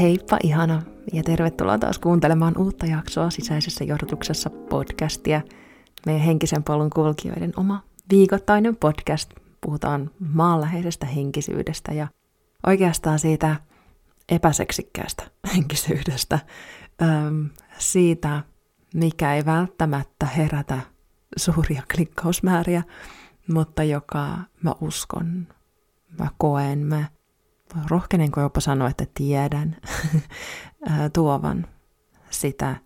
Heippa ihana ja tervetuloa taas kuuntelemaan uutta jaksoa sisäisessä johdotuksessa podcastia. Meidän henkisen polun kulkijoiden oma viikoittainen podcast. Puhutaan maanläheisestä henkisyydestä ja oikeastaan siitä epäseksikkäästä henkisyydestä. Öm, siitä, mikä ei välttämättä herätä suuria klikkausmääriä, mutta joka mä uskon, mä koen, mä rohkenenko jopa sanoa, että tiedän tuovan sitä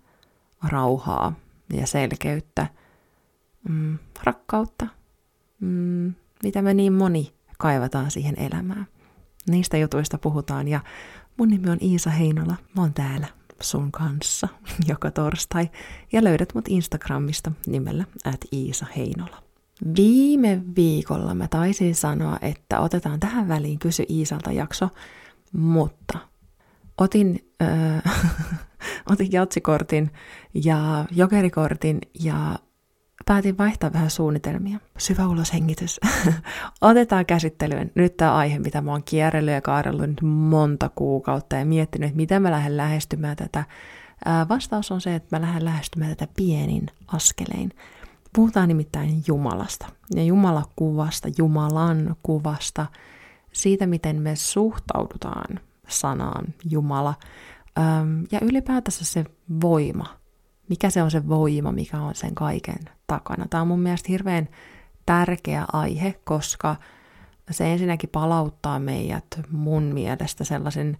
rauhaa ja selkeyttä, mm, rakkautta, mm, mitä me niin moni kaivataan siihen elämään. Niistä jutuista puhutaan ja mun nimi on Iisa Heinola. Mä oon täällä sun kanssa joka torstai ja löydät mut Instagramista nimellä at Iisa Heinola. Viime viikolla mä taisin sanoa, että otetaan tähän väliin kysy Iisalta jakso, mutta otin, äh, otin jatsikortin ja jokerikortin ja päätin vaihtaa vähän suunnitelmia. Syvä uloshengitys. Otetaan käsittelyyn nyt tämä aihe, mitä mä oon kierrellyt ja kaarellut nyt monta kuukautta ja miettinyt, että miten mä lähden lähestymään tätä. Vastaus on se, että mä lähden lähestymään tätä pienin askelein. Puhutaan nimittäin Jumalasta ja Jumalakuvasta, Jumalan kuvasta, siitä miten me suhtaudutaan sanaan Jumala ja ylipäätänsä se voima, mikä se on se voima, mikä on sen kaiken takana. Tämä on mun mielestä hirveän tärkeä aihe, koska se ensinnäkin palauttaa meidät mun mielestä sellaisen,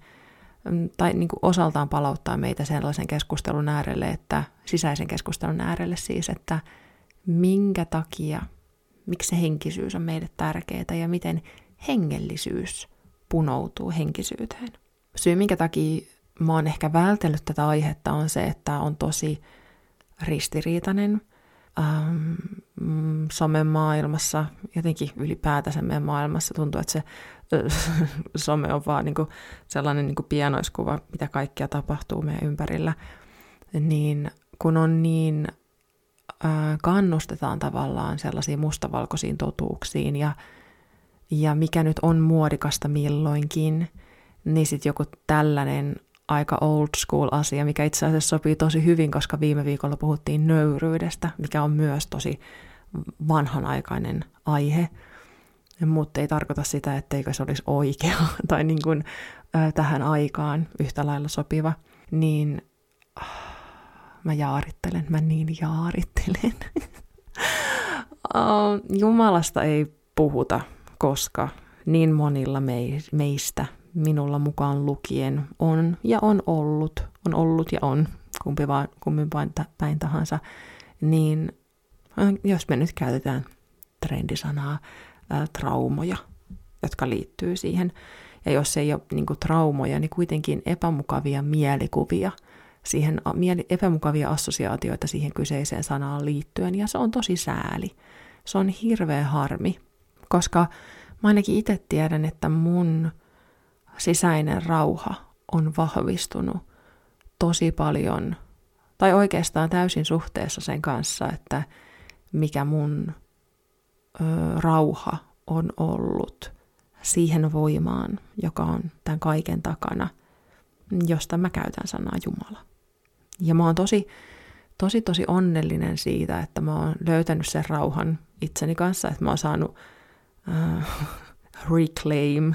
tai niin kuin osaltaan palauttaa meitä sellaisen keskustelun äärelle, että sisäisen keskustelun äärelle siis, että minkä takia, miksi se henkisyys on meille tärkeää ja miten hengellisyys punoutuu henkisyyteen. Syy, minkä takia mä oon ehkä vältellyt tätä aihetta, on se, että on tosi ristiriitainen ähm, somemaailmassa, jotenkin ylipäätänsä meidän maailmassa tuntuu, että se some on vaan niin kuin sellainen niin kuin pienoiskuva, mitä kaikkia tapahtuu meidän ympärillä, niin kun on niin kannustetaan tavallaan sellaisiin mustavalkoisiin totuuksiin ja, ja mikä nyt on muodikasta milloinkin, niin sitten joku tällainen aika old school asia, mikä itse asiassa sopii tosi hyvin, koska viime viikolla puhuttiin nöyryydestä, mikä on myös tosi vanhanaikainen aihe, mutta ei tarkoita sitä, etteikö se olisi oikea tai niin kuin, äh, tähän aikaan yhtä lailla sopiva, niin mä jaarittelen, mä niin jaarittelen. Jumalasta ei puhuta, koska niin monilla meistä, minulla mukaan lukien, on ja on ollut, on ollut ja on, kumpi vaan, kumpi vain päin tahansa, niin jos me nyt käytetään trendisanaa, ää, traumoja, jotka liittyy siihen, ja jos ei ole niin kuin, traumoja, niin kuitenkin epämukavia mielikuvia – siihen epämukavia assosiaatioita siihen kyseiseen sanaan liittyen, ja se on tosi sääli. Se on hirveä harmi, koska mä ainakin itse tiedän, että mun sisäinen rauha on vahvistunut tosi paljon, tai oikeastaan täysin suhteessa sen kanssa, että mikä mun ö, rauha on ollut siihen voimaan, joka on tämän kaiken takana, josta mä käytän sanaa Jumala. Ja mä oon tosi, tosi, tosi onnellinen siitä, että mä oon löytänyt sen rauhan itseni kanssa, että mä oon saanut uh, reclaim,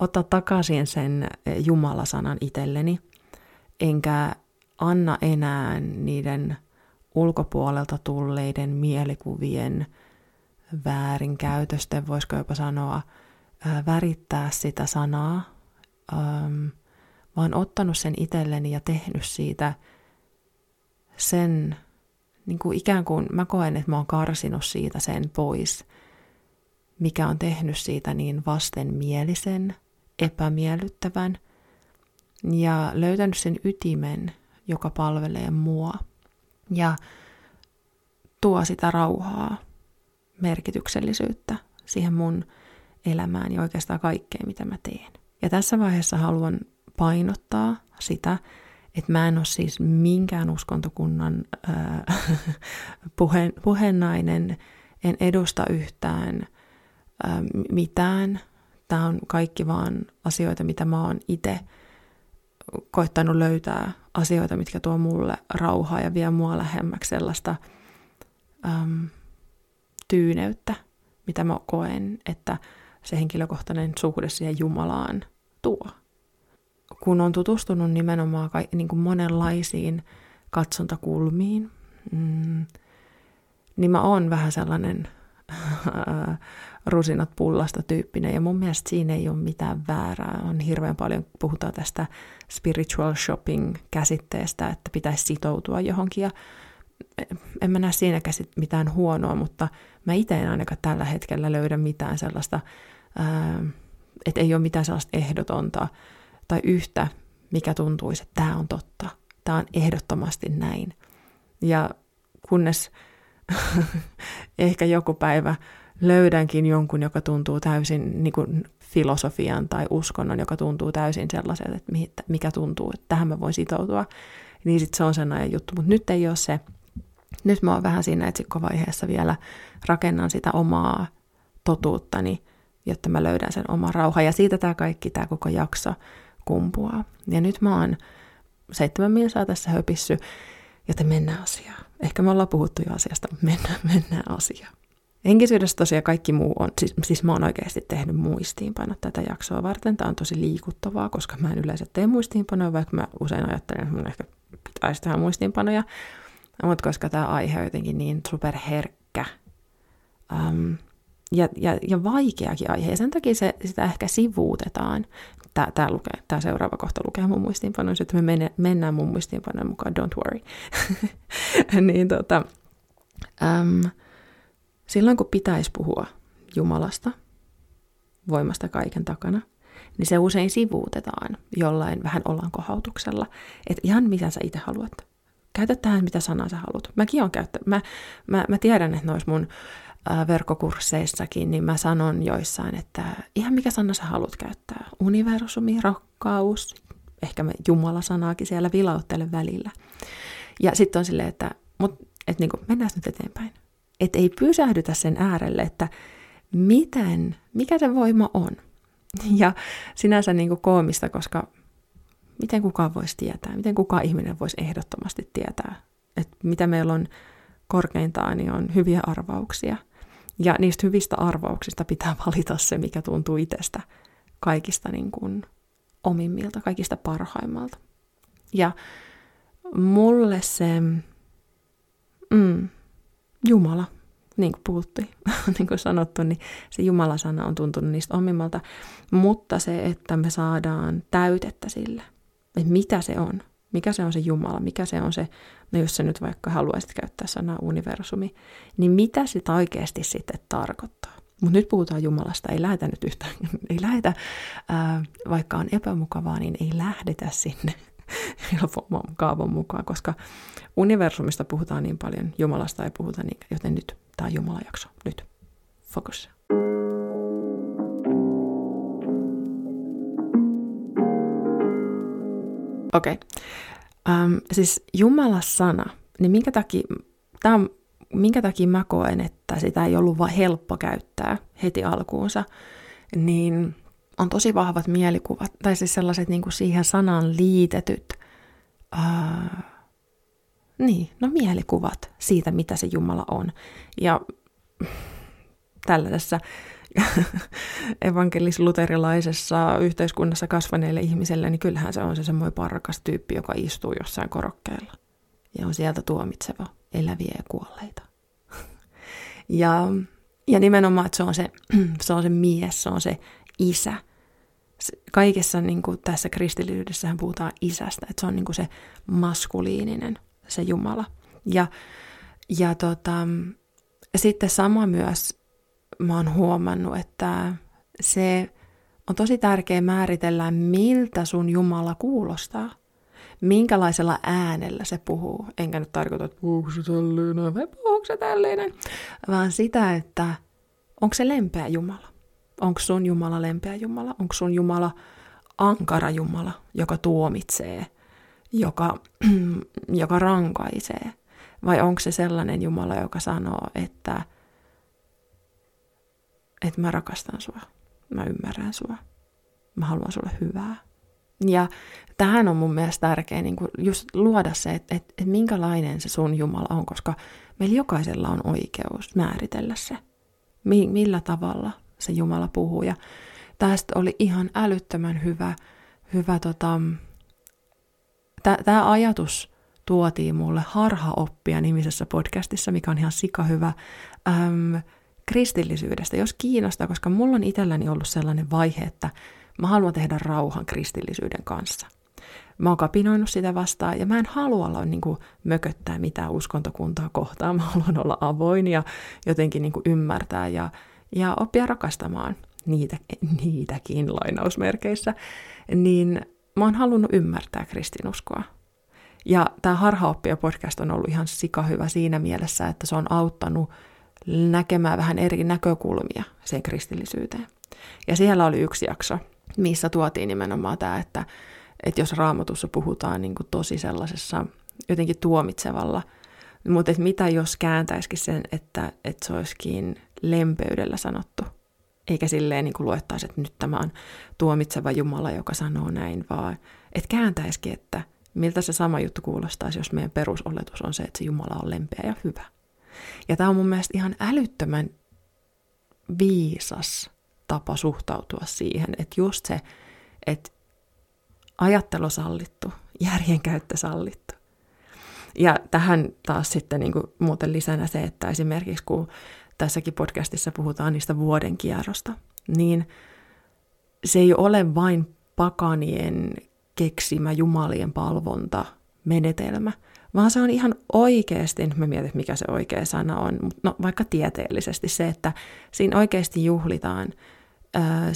ottaa takaisin sen Jumalasanan itselleni, enkä anna enää niiden ulkopuolelta tulleiden mielikuvien väärinkäytösten, voisiko jopa sanoa, värittää sitä sanaa, vaan ottanut sen itselleni ja tehnyt siitä – sen, niin kuin ikään kuin mä koen, että mä oon karsinut siitä sen pois, mikä on tehnyt siitä niin vastenmielisen, epämiellyttävän ja löytänyt sen ytimen, joka palvelee mua ja tuo sitä rauhaa, merkityksellisyyttä siihen mun elämään ja oikeastaan kaikkeen, mitä mä teen. Ja tässä vaiheessa haluan painottaa sitä, että mä en ole siis minkään uskontokunnan äh, puhe, puhenainen, en edusta yhtään äh, mitään. Tämä on kaikki vaan asioita, mitä mä oon itse koittanut löytää asioita, mitkä tuo mulle rauhaa ja vie mua lähemmäksi sellaista äm, tyyneyttä, mitä mä koen, että se henkilökohtainen suhde siihen Jumalaan tuo. Kun on tutustunut nimenomaan ka- niin kuin monenlaisiin katsontakulmiin, mm, niin mä oon vähän sellainen rusinat pullasta tyyppinen, ja mun mielestä siinä ei ole mitään väärää. On hirveän paljon, puhutaan tästä spiritual shopping-käsitteestä, että pitäisi sitoutua johonkin, ja en mä näe siinäkään mitään huonoa, mutta mä itse en ainakaan tällä hetkellä löydä mitään sellaista, että ei ole mitään sellaista ehdotonta tai yhtä, mikä tuntuisi, että tämä on totta. Tämä on ehdottomasti näin. Ja kunnes ehkä joku päivä löydänkin jonkun, joka tuntuu täysin niin kuin filosofian tai uskonnon, joka tuntuu täysin sellaiselta, että mikä tuntuu, että tähän mä voin sitoutua, niin sitten se on sen ajan juttu. Mutta nyt ei ole se. Nyt mä oon vähän siinä etsikkovaiheessa vielä rakennan sitä omaa totuuttani, jotta mä löydän sen oman rauhan. Ja siitä tämä kaikki, tämä koko jakso kumpuaa. Ja nyt mä oon seitsemän milsaa tässä höpissy, joten mennään asiaan. Ehkä me ollaan puhuttu jo asiasta, mutta mennään, mennään asiaan. Henkisyydessä tosiaan kaikki muu on, siis, siis mä oon oikeasti tehnyt muistiinpanot tätä jaksoa varten. Tämä on tosi liikuttavaa, koska mä en yleensä tee muistiinpanoja, vaikka mä usein ajattelen, että mun ehkä pitäisi tehdä muistiinpanoja. Mutta koska tämä aihe on jotenkin niin superherkkä um, ja, ja, ja vaikeakin aihe, ja sen takia se, sitä ehkä sivuutetaan. Tämä, tämä, lukee, tämä seuraava kohta lukee mun muistiinpanoissa, että me mennään mun muistiinpanojen mukaan, don't worry. niin tota, um, Silloin kun pitäisi puhua Jumalasta, voimasta kaiken takana, niin se usein sivuutetaan jollain vähän olankohautuksella, että ihan mitä sä itse haluat. Käytä tähän, mitä sanaa sä haluat. Mäkin on käyttänyt. Mä, mä, mä tiedän, että noissa mun verkkokursseissakin, niin mä sanon joissain, että ihan mikä sana sä haluat käyttää. Universumi, rakkaus, ehkä me Jumala-sanaakin siellä vilauttele välillä. Ja sitten on silleen, että mut, et niinku, mennään nyt eteenpäin että ei pysähdytä sen äärelle, että miten, mikä se voima on. Ja sinänsä niin kuin koomista, koska miten kukaan voisi tietää, miten kukaan ihminen voisi ehdottomasti tietää, että mitä meillä on korkeintaan, niin on hyviä arvauksia. Ja niistä hyvistä arvauksista pitää valita se, mikä tuntuu itsestä kaikista niin kuin omimmilta, kaikista parhaimmalta. Ja mulle se, mm, Jumala, niin kuin puhuttiin, niin kuin sanottu, niin se Jumala-sana on tuntunut niistä omimmalta, mutta se, että me saadaan täytettä sille, että mitä se on, mikä se on se Jumala, mikä se on se, no jos sä nyt vaikka haluaisit käyttää sanaa universumi, niin mitä sitä oikeasti sitten tarkoittaa. Mutta nyt puhutaan Jumalasta, ei lähetä nyt yhtään, ei lähetä, ää, vaikka on epämukavaa, niin ei lähdetä sinne helpomman kaavan mukaan, koska universumista puhutaan niin paljon, Jumalasta ei puhuta niin, joten nyt tämä Jumala-jakso. Nyt. Fokus. Okei. Okay. Um, siis Jumala-sana, niin minkä takia, tämä on, minkä takia mä koen, että sitä ei ollut vain helppo käyttää heti alkuunsa, niin on tosi vahvat mielikuvat, tai siis sellaiset niin kuin siihen sanaan liitetyt, uh, niin, no mielikuvat siitä, mitä se Jumala on. Ja tällaisessa evankelis-luterilaisessa yhteiskunnassa kasvaneille ihmisille, niin kyllähän se on se semmoinen parkas tyyppi, joka istuu jossain korokkeella ja on sieltä tuomitseva eläviä ja kuolleita. ja, ja nimenomaan, että se on se, se on se mies, se on se isä. Kaikessa niin kuin tässä kristillisyydessähän puhutaan isästä, että se on niin kuin se maskuliininen, se Jumala. Ja, ja tota, sitten sama myös mä oon huomannut, että se on tosi tärkeää määritellä, miltä sun Jumala kuulostaa. Minkälaisella äänellä se puhuu. Enkä nyt tarkoita, että puhuuko se tällainen vai puhuuko se tällainen, vaan sitä, että onko se lempeä Jumala. Onko sun Jumala lempeä Jumala? Onko sun Jumala ankara Jumala, joka tuomitsee, joka, joka rankaisee? Vai onko se sellainen Jumala, joka sanoo, että, että mä rakastan sua, mä ymmärrän sua, mä haluan sulle hyvää. Ja tähän on mun mielestä tärkeää niin just luoda se, että, että, että minkälainen se sun Jumala on, koska meillä jokaisella on oikeus määritellä se, millä tavalla se Jumala puhuu. Ja tästä oli ihan älyttömän hyvä, hyvä tota, tämä ajatus tuotiin mulle harhaoppia nimisessä podcastissa, mikä on ihan sika hyvä, äm, kristillisyydestä, jos kiinnostaa, koska mulla on itselläni ollut sellainen vaihe, että mä haluan tehdä rauhan kristillisyyden kanssa. Mä oon kapinoinut sitä vastaan ja mä en halua olla niin kuin, mököttää mitään uskontokuntaa kohtaan. Mä haluan olla avoin ja jotenkin niin kuin, ymmärtää ja, ja oppia rakastamaan niitä, niitäkin lainausmerkeissä. Niin mä oon halunnut ymmärtää kristinuskoa. Ja tämä Harhaoppia podcast on ollut ihan sika hyvä siinä mielessä, että se on auttanut näkemään vähän eri näkökulmia sen kristillisyyteen. Ja siellä oli yksi jakso, missä tuotiin nimenomaan tämä, että, että jos raamatussa puhutaan niin kuin tosi sellaisessa jotenkin tuomitsevalla, mutta että mitä jos kääntäisikin sen, että, että se olisikin lempeydellä sanottu, eikä silleen niin kuin luettaisi, että nyt tämä on tuomitseva Jumala, joka sanoo näin, vaan että kääntäisikin, että miltä se sama juttu kuulostaisi, jos meidän perusoletus on se, että se Jumala on lempeä ja hyvä. Ja tämä on mun mielestä ihan älyttömän viisas tapa suhtautua siihen, että just se, että ajattelu sallittu, järjenkäyttö sallittu. Ja tähän taas sitten niin kuin muuten lisänä se, että esimerkiksi kun tässäkin podcastissa puhutaan niistä vuoden kierrosta, niin se ei ole vain pakanien keksimä jumalien palvonta menetelmä, vaan se on ihan oikeasti, mä mietin, mikä se oikea sana on, no vaikka tieteellisesti se, että siinä oikeasti juhlitaan ää,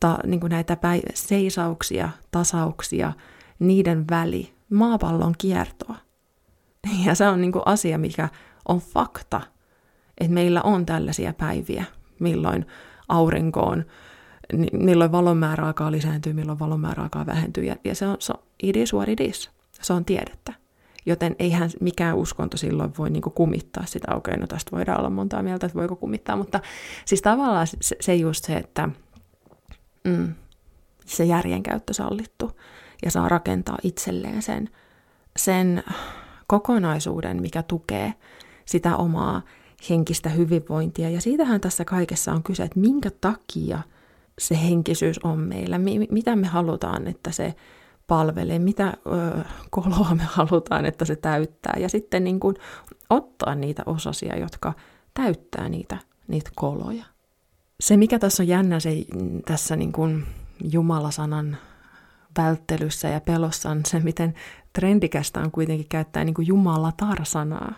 ta, niin kuin näitä päiv- seisauksia, tasauksia, niiden väli, maapallon kiertoa. Ja se on niin kuin asia, mikä on fakta, että meillä on tällaisia päiviä, milloin aurinko on, milloin valon määrä alkaa lisääntyä, milloin valon määrä alkaa vähentyä. Ja, se on, so, it is what it is. Se on tiedettä. Joten eihän mikään uskonto silloin voi niin kumittaa sitä. Okei, okay, no tästä voidaan olla montaa mieltä, että voiko kumittaa, mutta siis tavallaan se, se just se, että mm, se järjenkäyttö sallittu ja saa rakentaa itselleen sen, sen kokonaisuuden, mikä tukee sitä omaa henkistä hyvinvointia. Ja siitähän tässä kaikessa on kyse, että minkä takia se henkisyys on meillä, mi- mitä me halutaan, että se palvelee, mitä ö, koloa me halutaan, että se täyttää. Ja sitten niin kuin ottaa niitä osasia, jotka täyttää niitä, niitä koloja. Se, mikä tässä on jännä se, tässä niin kuin Jumalasanan välttelyssä ja pelossa on se, miten trendikästä on kuitenkin käyttää niin kuin Jumalatar-sanaa.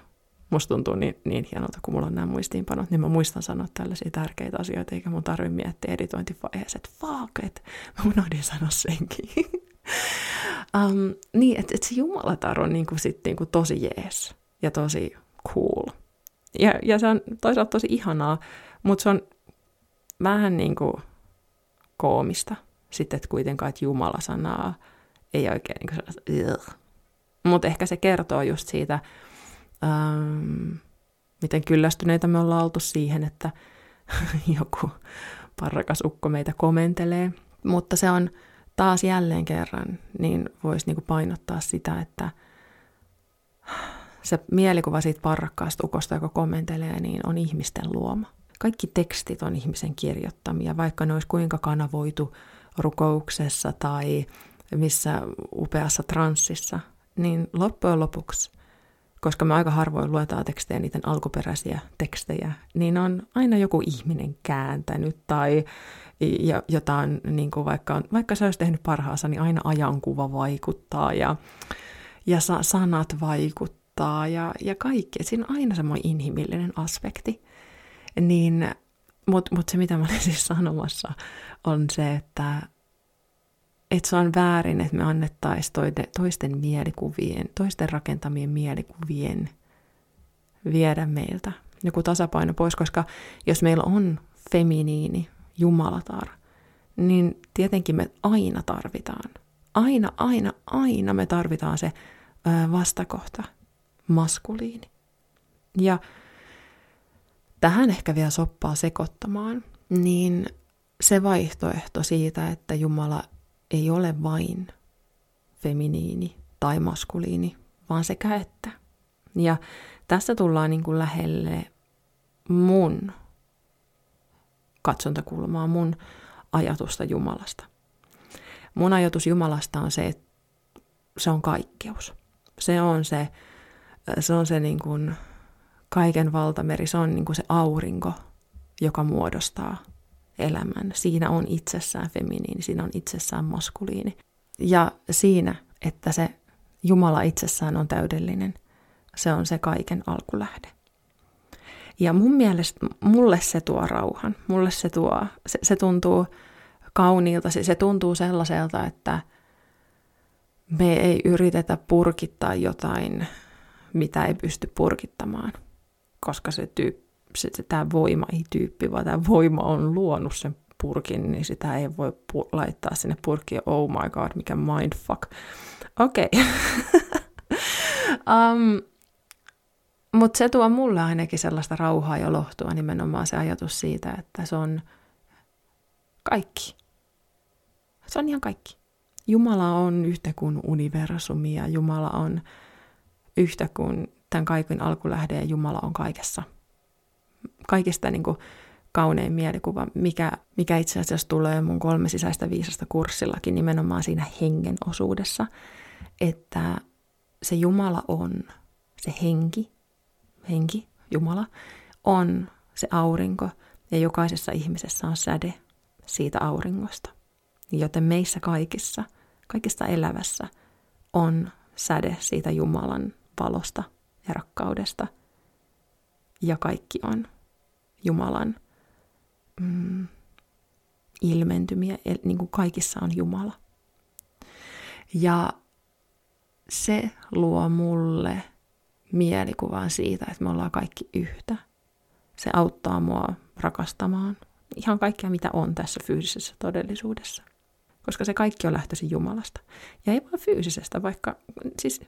Musta tuntuu niin, niin hienolta, kun mulla on nämä muistiinpanot, niin mä muistan sanoa tällaisia tärkeitä asioita, eikä mun tarvitse miettiä editointivaiheessa, että fuck, että mä unohdin sanoa senkin. um, niin, että et se Jumalatar on niinku sit niinku tosi jees ja tosi cool. Ja, ja se on toisaalta tosi ihanaa, mutta se on vähän niin kuin koomista sitten, että kuitenkaan, että Jumala-sanaa ei oikein niin kuin Mutta ehkä se kertoo just siitä, um, miten kyllästyneitä me ollaan oltu siihen, että joku parrakas ukko meitä komentelee. Mutta se on taas jälleen kerran, niin voisi niinku painottaa sitä, että se mielikuva siitä parrakkaasta ukosta, joka kommentelee, niin on ihmisten luoma. Kaikki tekstit on ihmisen kirjoittamia, vaikka ne olisi kuinka kanavoitu rukouksessa tai missä upeassa transsissa, niin loppujen lopuksi, koska me aika harvoin luetaan tekstejä, niiden alkuperäisiä tekstejä, niin on aina joku ihminen kääntänyt tai ja jotain, niin kuin vaikka, vaikka se olisi tehnyt parhaansa, niin aina ajankuva vaikuttaa ja, ja sa- sanat vaikuttaa ja, ja kaikki. Siinä on aina semmoinen inhimillinen aspekti. Niin, Mutta mut se, mitä mä olin siis sanomassa, on se, että et se on väärin, että me annettaisiin toisten mielikuvien, toisten rakentamien mielikuvien viedä meiltä joku tasapaino pois, koska jos meillä on feminiini jumalatar, niin tietenkin me aina tarvitaan. Aina, aina, aina me tarvitaan se vastakohta, maskuliini. Ja tähän ehkä vielä soppaa sekoittamaan, niin se vaihtoehto siitä, että Jumala ei ole vain feminiini tai maskuliini, vaan sekä että. Ja tässä tullaan niin kuin lähelle mun katsontakulmaa, mun ajatusta Jumalasta. Mun ajatus Jumalasta on se, että se on kaikkeus. Se on se, se, on se niin kuin kaiken valtameri, se on niin kuin se aurinko, joka muodostaa elämän. Siinä on itsessään feminiini, siinä on itsessään maskuliini. Ja siinä, että se Jumala itsessään on täydellinen, se on se kaiken alkulähde. Ja mun mielestä mulle se tuo rauhan, mulle se tuo, se, se tuntuu kauniilta, se, se tuntuu sellaiselta, että me ei yritetä purkittaa jotain, mitä ei pysty purkittamaan, koska se, tyyppi, se, se tämä voima ei tyyppi, vaan tämä voima on luonut sen purkin, niin sitä ei voi pu- laittaa sinne purkkiin. Oh my god, mikä mindfuck. Okei. Okay. um, Mutta se tuo mulle ainakin sellaista rauhaa ja lohtua nimenomaan se ajatus siitä, että se on kaikki. Se on ihan kaikki. Jumala on yhtä kuin universumi ja Jumala on yhtä kuin tämän kaiken alkulähde ja Jumala on kaikessa. Kaikista niin kuin kaunein mielikuva, mikä, mikä itse asiassa tulee mun kolme sisäistä viisasta kurssillakin nimenomaan siinä hengen osuudessa, että se Jumala on se henki, henki, Jumala, on se aurinko ja jokaisessa ihmisessä on säde siitä auringosta. Joten meissä kaikissa, kaikista elävässä on säde siitä Jumalan valosta ja rakkaudesta. Ja kaikki on Jumalan mm, ilmentymiä, niin kuin kaikissa on Jumala. Ja se luo mulle mielikuvan siitä, että me ollaan kaikki yhtä. Se auttaa mua rakastamaan ihan kaikkea, mitä on tässä fyysisessä todellisuudessa. Koska se kaikki on lähtöisin Jumalasta. Ja ei vain fyysisestä, vaikka siis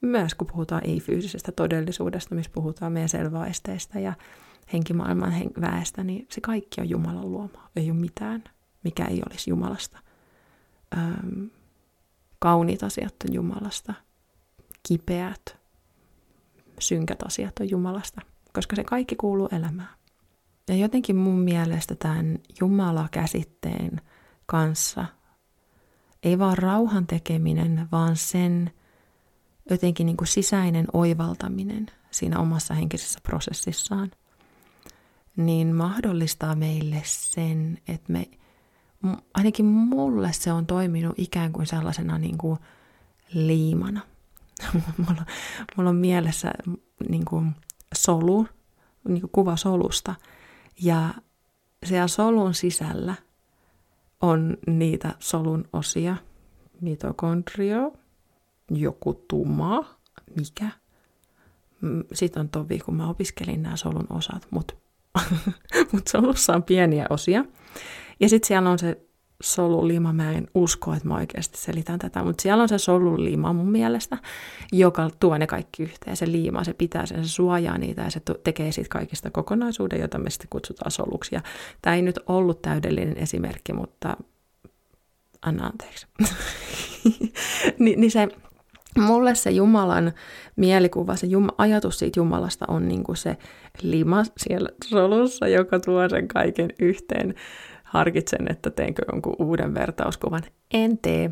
myös kun puhutaan ei-fyysisestä todellisuudesta, missä puhutaan meidän selvaesteistä ja henkimaailman hen- väestä, niin se kaikki on Jumalan luoma. Ei ole mitään, mikä ei olisi Jumalasta. Öm, kauniit asiat on Jumalasta. Kipeät, synkät asiat on Jumalasta, koska se kaikki kuuluu elämään. Ja jotenkin mun mielestä tämän Jumala-käsitteen kanssa ei vaan rauhan tekeminen, vaan sen jotenkin niin kuin sisäinen oivaltaminen siinä omassa henkisessä prosessissaan, niin mahdollistaa meille sen, että me, ainakin mulle se on toiminut ikään kuin sellaisena niin kuin liimana. mulla, mulla on mielessä niin kuin solu, niin kuin kuva solusta, ja siellä solun sisällä on niitä solun osia, mitokondrio, joku tuma, mikä. Mm, Sitten on tovi, kun mä opiskelin nämä solun osat, mutta mut solussa on pieniä osia. Ja sitten siellä on se solulima, mä en usko, että mä oikeasti selitän tätä, mutta siellä on se solulima mun mielestä, joka tuo ne kaikki yhteen. Se liima, se pitää sen, se suojaa niitä ja se tekee siitä kaikista kokonaisuuden, jota me sitten kutsutaan soluksi. Ja tämä ei nyt ollut täydellinen esimerkki, mutta anna anteeksi. Ni, niin se, mulle se Jumalan mielikuva, se jum, ajatus siitä Jumalasta on niin se lima siellä solussa, joka tuo sen kaiken yhteen harkitsen, että teenkö jonkun uuden vertauskuvan. En tee.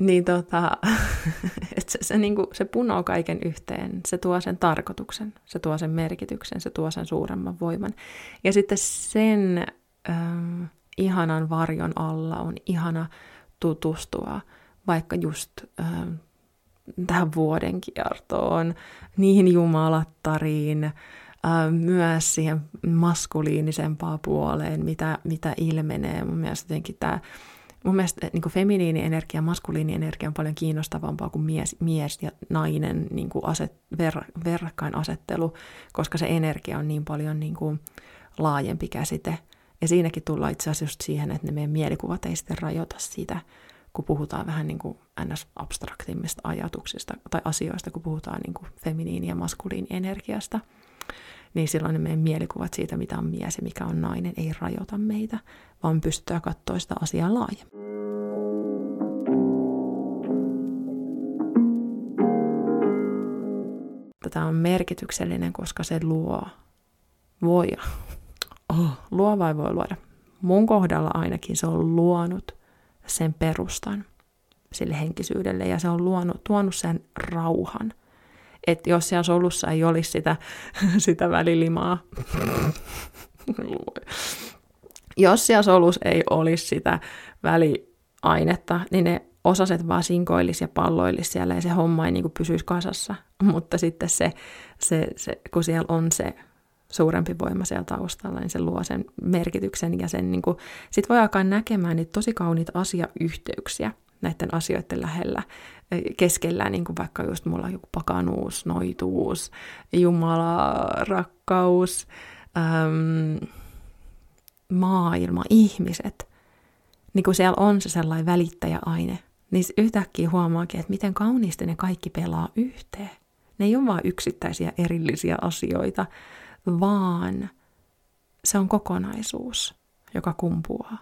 Niin tota, että se, se, niin kuin, se punoo kaiken yhteen. Se tuo sen tarkoituksen, se tuo sen merkityksen, se tuo sen suuremman voiman. Ja sitten sen ähm, ihanan varjon alla on ihana tutustua vaikka just ähm, tähän vuoden kiertoon, niihin jumalattariin, myös siihen maskuliinisempaan puoleen, mitä, mitä ilmenee. Mun mielestä jotenkin tämä mun mielestä niin kuin feminiini energia ja maskuliini energia on paljon kiinnostavampaa kuin mies, mies ja nainen niin kuin aset, ver, verrakkain asettelu, koska se energia on niin paljon niin kuin laajempi käsite. Ja siinäkin tullaan itse asiassa just siihen, että ne meidän mielikuvat ei sitten rajoita sitä, kun puhutaan vähän niin kuin ns. abstraktimmista ajatuksista tai asioista, kun puhutaan niin kuin feminiini- ja maskuliini energiasta – niin silloin ne meidän mielikuvat siitä, mitä on mies ja mikä on nainen, ei rajoita meitä, vaan pystyä katsoa sitä asiaa laajemmin. Tämä on merkityksellinen, koska se luo, voi, oh, luo vai voi luoda. Mun kohdalla ainakin se on luonut sen perustan sille henkisyydelle ja se on luonut, tuonut sen rauhan että jos siellä solussa ei olisi sitä, sitä välilimaa, jos siellä solussa ei olisi sitä väliainetta, niin ne osaset vaan sinkoilisi ja palloilisi siellä ja se homma ei niin kuin pysyisi kasassa. Mutta sitten se, se, se, kun siellä on se suurempi voima siellä taustalla, niin se luo sen merkityksen ja sen niin kuin, sit voi alkaa näkemään niitä tosi kauniita asiayhteyksiä näiden asioiden lähellä, keskellä, niin kuin vaikka just mulla on joku pakanuus, noituus, Jumala, rakkaus, äm, maailma, ihmiset, niin kun siellä on se sellainen välittäjäaine, niin yhtäkkiä huomaakin, että miten kauniisti ne kaikki pelaa yhteen. Ne ei ole vain yksittäisiä erillisiä asioita, vaan se on kokonaisuus, joka kumpuaa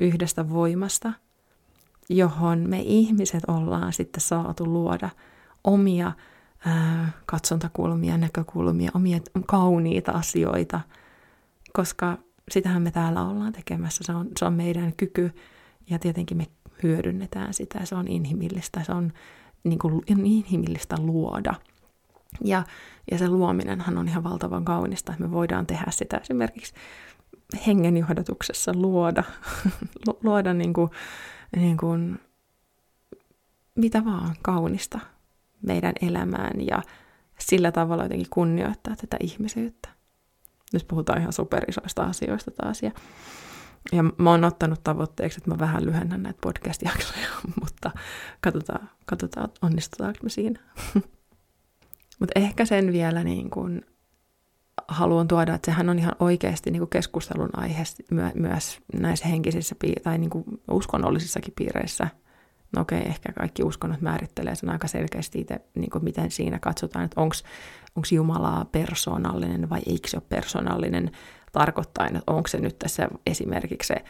yhdestä voimasta, johon me ihmiset ollaan sitten saatu luoda omia ää, katsontakulmia, näkökulmia, omia kauniita asioita, koska sitähän me täällä ollaan tekemässä. Se on, se on meidän kyky ja tietenkin me hyödynnetään sitä. Se on inhimillistä, se on niin kuin, inhimillistä luoda. Ja, ja se luominenhan on ihan valtavan kaunista, me voidaan tehdä sitä esimerkiksi hengenjohdatuksessa luoda, luoda niin kuin, niin kuin, mitä vaan kaunista meidän elämään ja sillä tavalla jotenkin kunnioittaa tätä ihmisyyttä. Nyt puhutaan ihan superisoista asioista taas. Ja, ja mä oon ottanut tavoitteeksi, että mä vähän lyhennän näitä podcast-jaksoja, mutta katsotaan, katsotaan onnistutaanko me siinä. mutta ehkä sen vielä niin kuin haluan tuoda, että sehän on ihan oikeasti niin kuin keskustelun aihe my- myös näissä henkisissä piir- tai niin kuin uskonnollisissakin piireissä. No okei, okay, ehkä kaikki uskonnot määrittelee sen aika selkeästi itse, niin kuin miten siinä katsotaan, että onko Jumalaa persoonallinen vai eikö se ole persoonallinen, tarkoittain, että onko se nyt tässä esimerkiksi se,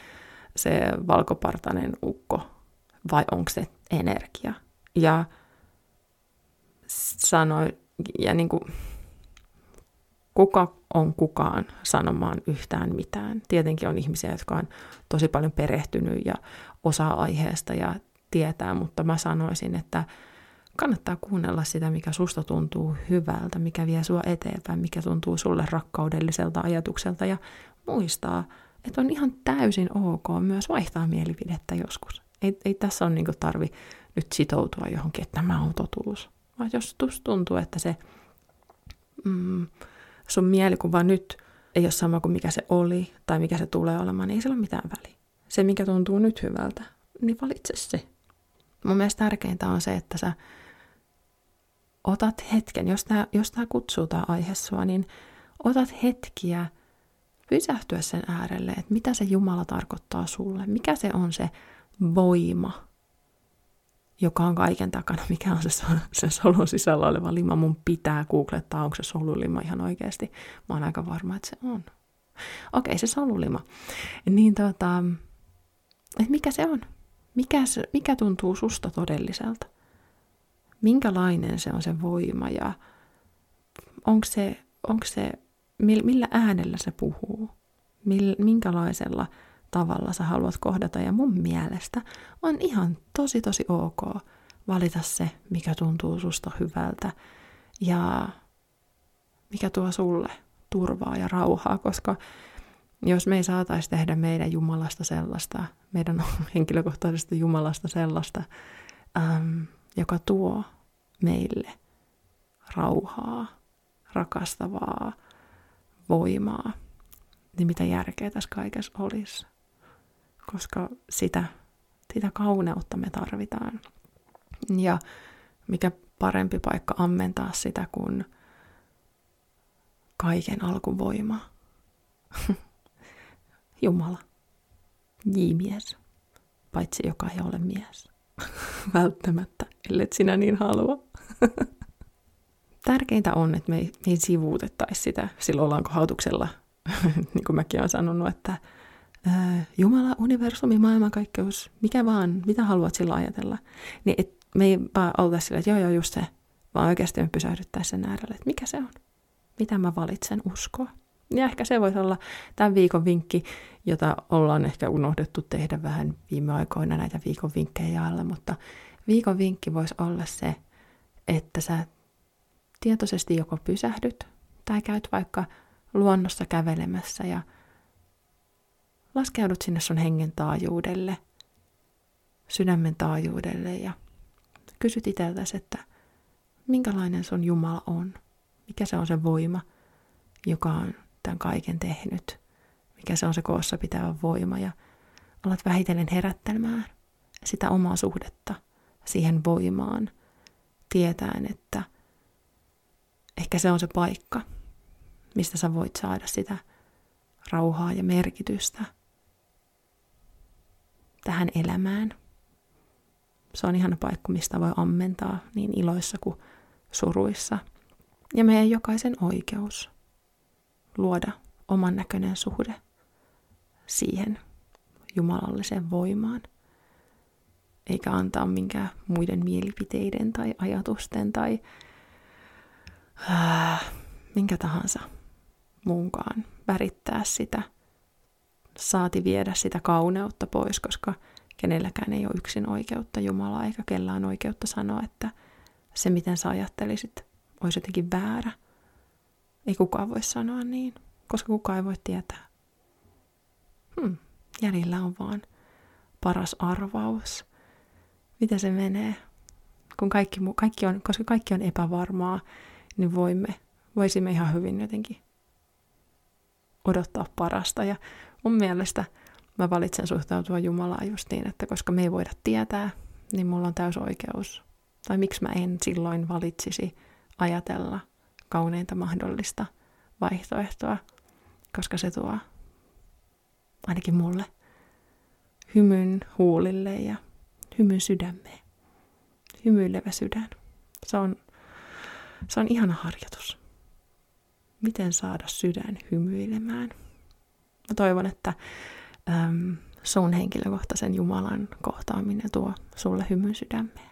se valkopartainen ukko vai onko se energia. Ja sanoi, ja niin kuin, kuka on kukaan sanomaan yhtään mitään. Tietenkin on ihmisiä, jotka on tosi paljon perehtynyt ja osaa aiheesta ja tietää, mutta mä sanoisin, että kannattaa kuunnella sitä, mikä susta tuntuu hyvältä, mikä vie sua eteenpäin, mikä tuntuu sulle rakkaudelliselta ajatukselta ja muistaa, että on ihan täysin ok myös vaihtaa mielipidettä joskus. Ei, ei tässä ole niin tarvi nyt sitoutua johonkin, että tämä on totuus. Vaan jos tuntuu, että se mm, sun mielikuva nyt ei ole sama kuin mikä se oli tai mikä se tulee olemaan, niin ei sillä ole mitään väliä. Se, mikä tuntuu nyt hyvältä, niin valitse se. Mun mielestä tärkeintä on se, että sä otat hetken, jos tämä, jos tämä kutsuu tämä aihe sua, niin otat hetkiä pysähtyä sen äärelle, että mitä se Jumala tarkoittaa sulle, mikä se on se voima, joka on kaiken takana, mikä on se, se solun sisällä oleva lima. Mun pitää googlettaa, onko se solulima ihan oikeasti. Mä oon aika varma, että se on. Okei, se solulima. Niin tota, että mikä se on? Mikä, se, mikä tuntuu susta todelliselta? Minkälainen se on se voima ja onko se, onko se millä äänellä se puhuu? Minkälaisella tavalla sä haluat kohdata. Ja mun mielestä on ihan tosi tosi ok valita se, mikä tuntuu susta hyvältä ja mikä tuo sulle turvaa ja rauhaa, koska jos me ei saataisi tehdä meidän Jumalasta sellaista, meidän henkilökohtaisesta Jumalasta sellaista, äm, joka tuo meille rauhaa, rakastavaa voimaa, niin mitä järkeä tässä kaikessa olisi koska sitä, sitä kauneutta me tarvitaan. Ja mikä parempi paikka ammentaa sitä kuin kaiken alkuvoima. Jumala. J-mies. Paitsi joka ei ole mies. Välttämätttä, ellei sinä niin halua. Tärkeintä on, että me ei, me ei sivuutettaisi sitä silloin ollaan kohautuksella, niin kuin mäkin olen sanonut, että Jumala, universumi, maailmankaikkeus, mikä vaan, mitä haluat sillä ajatella, niin et me ei vaan olta sillä, että joo joo just se, vaan oikeasti me pysähdyttäisiin sen äärelle, että mikä se on, mitä mä valitsen uskoa. Ja ehkä se voisi olla tämän viikon vinkki, jota ollaan ehkä unohdettu tehdä vähän viime aikoina näitä viikon vinkkejä alla, mutta viikon vinkki voisi olla se, että sä tietoisesti joko pysähdyt tai käyt vaikka luonnossa kävelemässä ja laskeudut sinne sun hengen taajuudelle, sydämen taajuudelle ja kysyt itseltäsi, että minkälainen sun Jumala on, mikä se on se voima, joka on tämän kaiken tehnyt, mikä se on se koossa pitävä voima? Ja alat vähitellen herättelemään sitä omaa suhdetta siihen voimaan, tietäen, että ehkä se on se paikka, mistä sä voit saada sitä rauhaa ja merkitystä tähän elämään. Se on ihana paikka, mistä voi ammentaa niin iloissa kuin suruissa. Ja meidän jokaisen oikeus luoda oman näköinen suhde siihen jumalalliseen voimaan, eikä antaa minkään muiden mielipiteiden tai ajatusten tai äh, minkä tahansa muunkaan värittää sitä, saati viedä sitä kauneutta pois, koska kenelläkään ei ole yksin oikeutta Jumalaa, eikä kellään oikeutta sanoa, että se miten sä ajattelisit olisi jotenkin väärä. Ei kukaan voi sanoa niin, koska kukaan ei voi tietää. Hmm, jäljellä on vaan paras arvaus. Miten se menee? Kun kaikki, kaikki on, koska kaikki on epävarmaa, niin voimme, voisimme ihan hyvin jotenkin odottaa parasta. Ja mun mielestä mä valitsen suhtautua Jumalaan just niin, että koska me ei voida tietää, niin mulla on täys oikeus. Tai miksi mä en silloin valitsisi ajatella kauneinta mahdollista vaihtoehtoa, koska se tuo ainakin mulle hymyn huulille ja hymyn sydämeen. Hymyilevä sydän. Se on, se on ihana harjoitus. Miten saada sydän hymyilemään? Mä toivon, että äm, sun henkilökohtaisen Jumalan kohtaaminen tuo sulle hymyn sydämeen.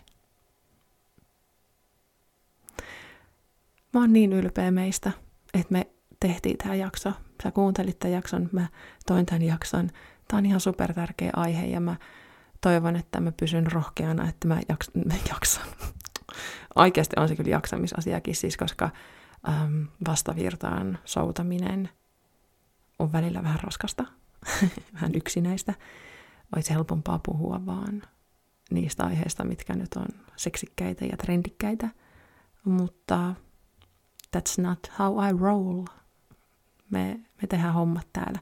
Mä oon niin ylpeä meistä, että me tehtiin tämä jakso. Sä kuuntelit tämän jakson, mä toin tämän jakson. Tämä on ihan super tärkeä aihe ja mä toivon, että mä pysyn rohkeana, että mä jaks- jaksan. Oikeasti on se kyllä jaksamisasiakin siis, koska äm, vastavirtaan soutaminen on välillä vähän raskasta, vähän yksinäistä. Olisi helpompaa puhua vaan niistä aiheista, mitkä nyt on seksikkäitä ja trendikkäitä, mutta that's not how I roll. Me, me tehdään hommat täällä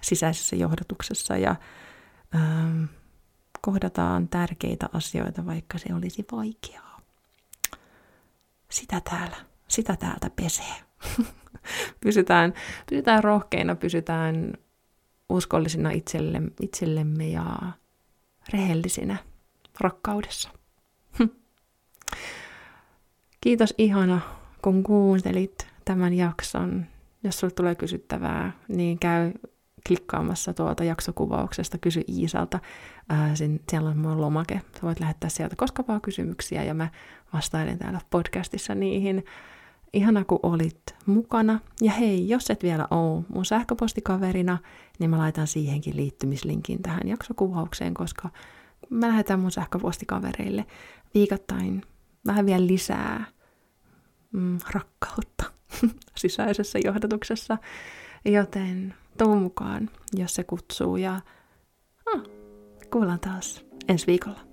sisäisessä johdatuksessa ja ähm, kohdataan tärkeitä asioita, vaikka se olisi vaikeaa. Sitä täällä, sitä täältä pesee. pysytään, pysytään rohkeina, pysytään uskollisina itselle, itsellemme ja rehellisinä rakkaudessa. Kiitos ihana kun kuuntelit tämän jakson, jos sulle tulee kysyttävää, niin käy klikkaamassa tuolta jaksokuvauksesta, kysy Iisalta. Ää, sen, siellä on mun lomake. Sä voit lähettää sieltä koska vaan kysymyksiä ja mä vastailen täällä podcastissa niihin. Ihana, kun olit mukana. Ja hei, jos et vielä ole mun sähköpostikaverina, niin mä laitan siihenkin liittymislinkin tähän jaksokuvaukseen, koska mä lähetän mun sähköpostikavereille viikoittain vähän vielä lisää mm, rakkautta sisäisessä johdatuksessa. Joten tuu mukaan, jos se kutsuu ja ah, kuullaan taas ensi viikolla.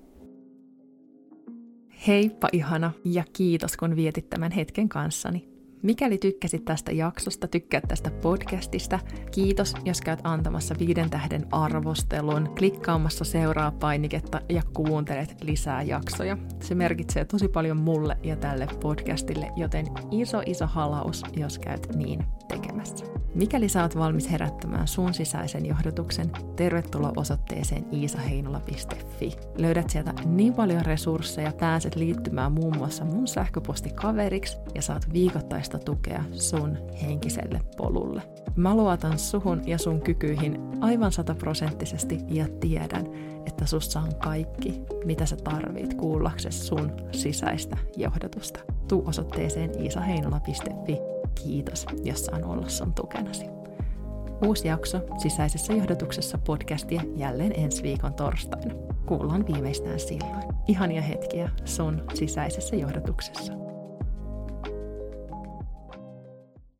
Heippa ihana ja kiitos kun vietit tämän hetken kanssani. Mikäli tykkäsit tästä jaksosta, tykkäät tästä podcastista, kiitos, jos käyt antamassa viiden tähden arvostelun, klikkaamassa seuraa painiketta ja kuuntelet lisää jaksoja. Se merkitsee tosi paljon mulle ja tälle podcastille, joten iso iso halaus, jos käyt niin tekemässä. Mikäli oot valmis herättämään sun sisäisen johdotuksen, tervetuloa osoitteeseen iisaheinola.fi. Löydät sieltä niin paljon resursseja, pääset liittymään muun muassa mun sähköpostikaveriksi ja saat viikoittaista tukea sun henkiselle polulle. Mä luotan suhun ja sun kykyihin aivan sataprosenttisesti ja tiedän, että sussa on kaikki, mitä sä tarvit kuullaksesi sun sisäistä johdatusta. tuu osoitteeseen iisaheinola.fi. Kiitos, jos saan olla sun tukenasi. Uusi jakso sisäisessä johdotuksessa podcastia jälleen ensi viikon torstaina. Kuullaan viimeistään silloin. Ihania hetkiä sun sisäisessä johdotuksessa.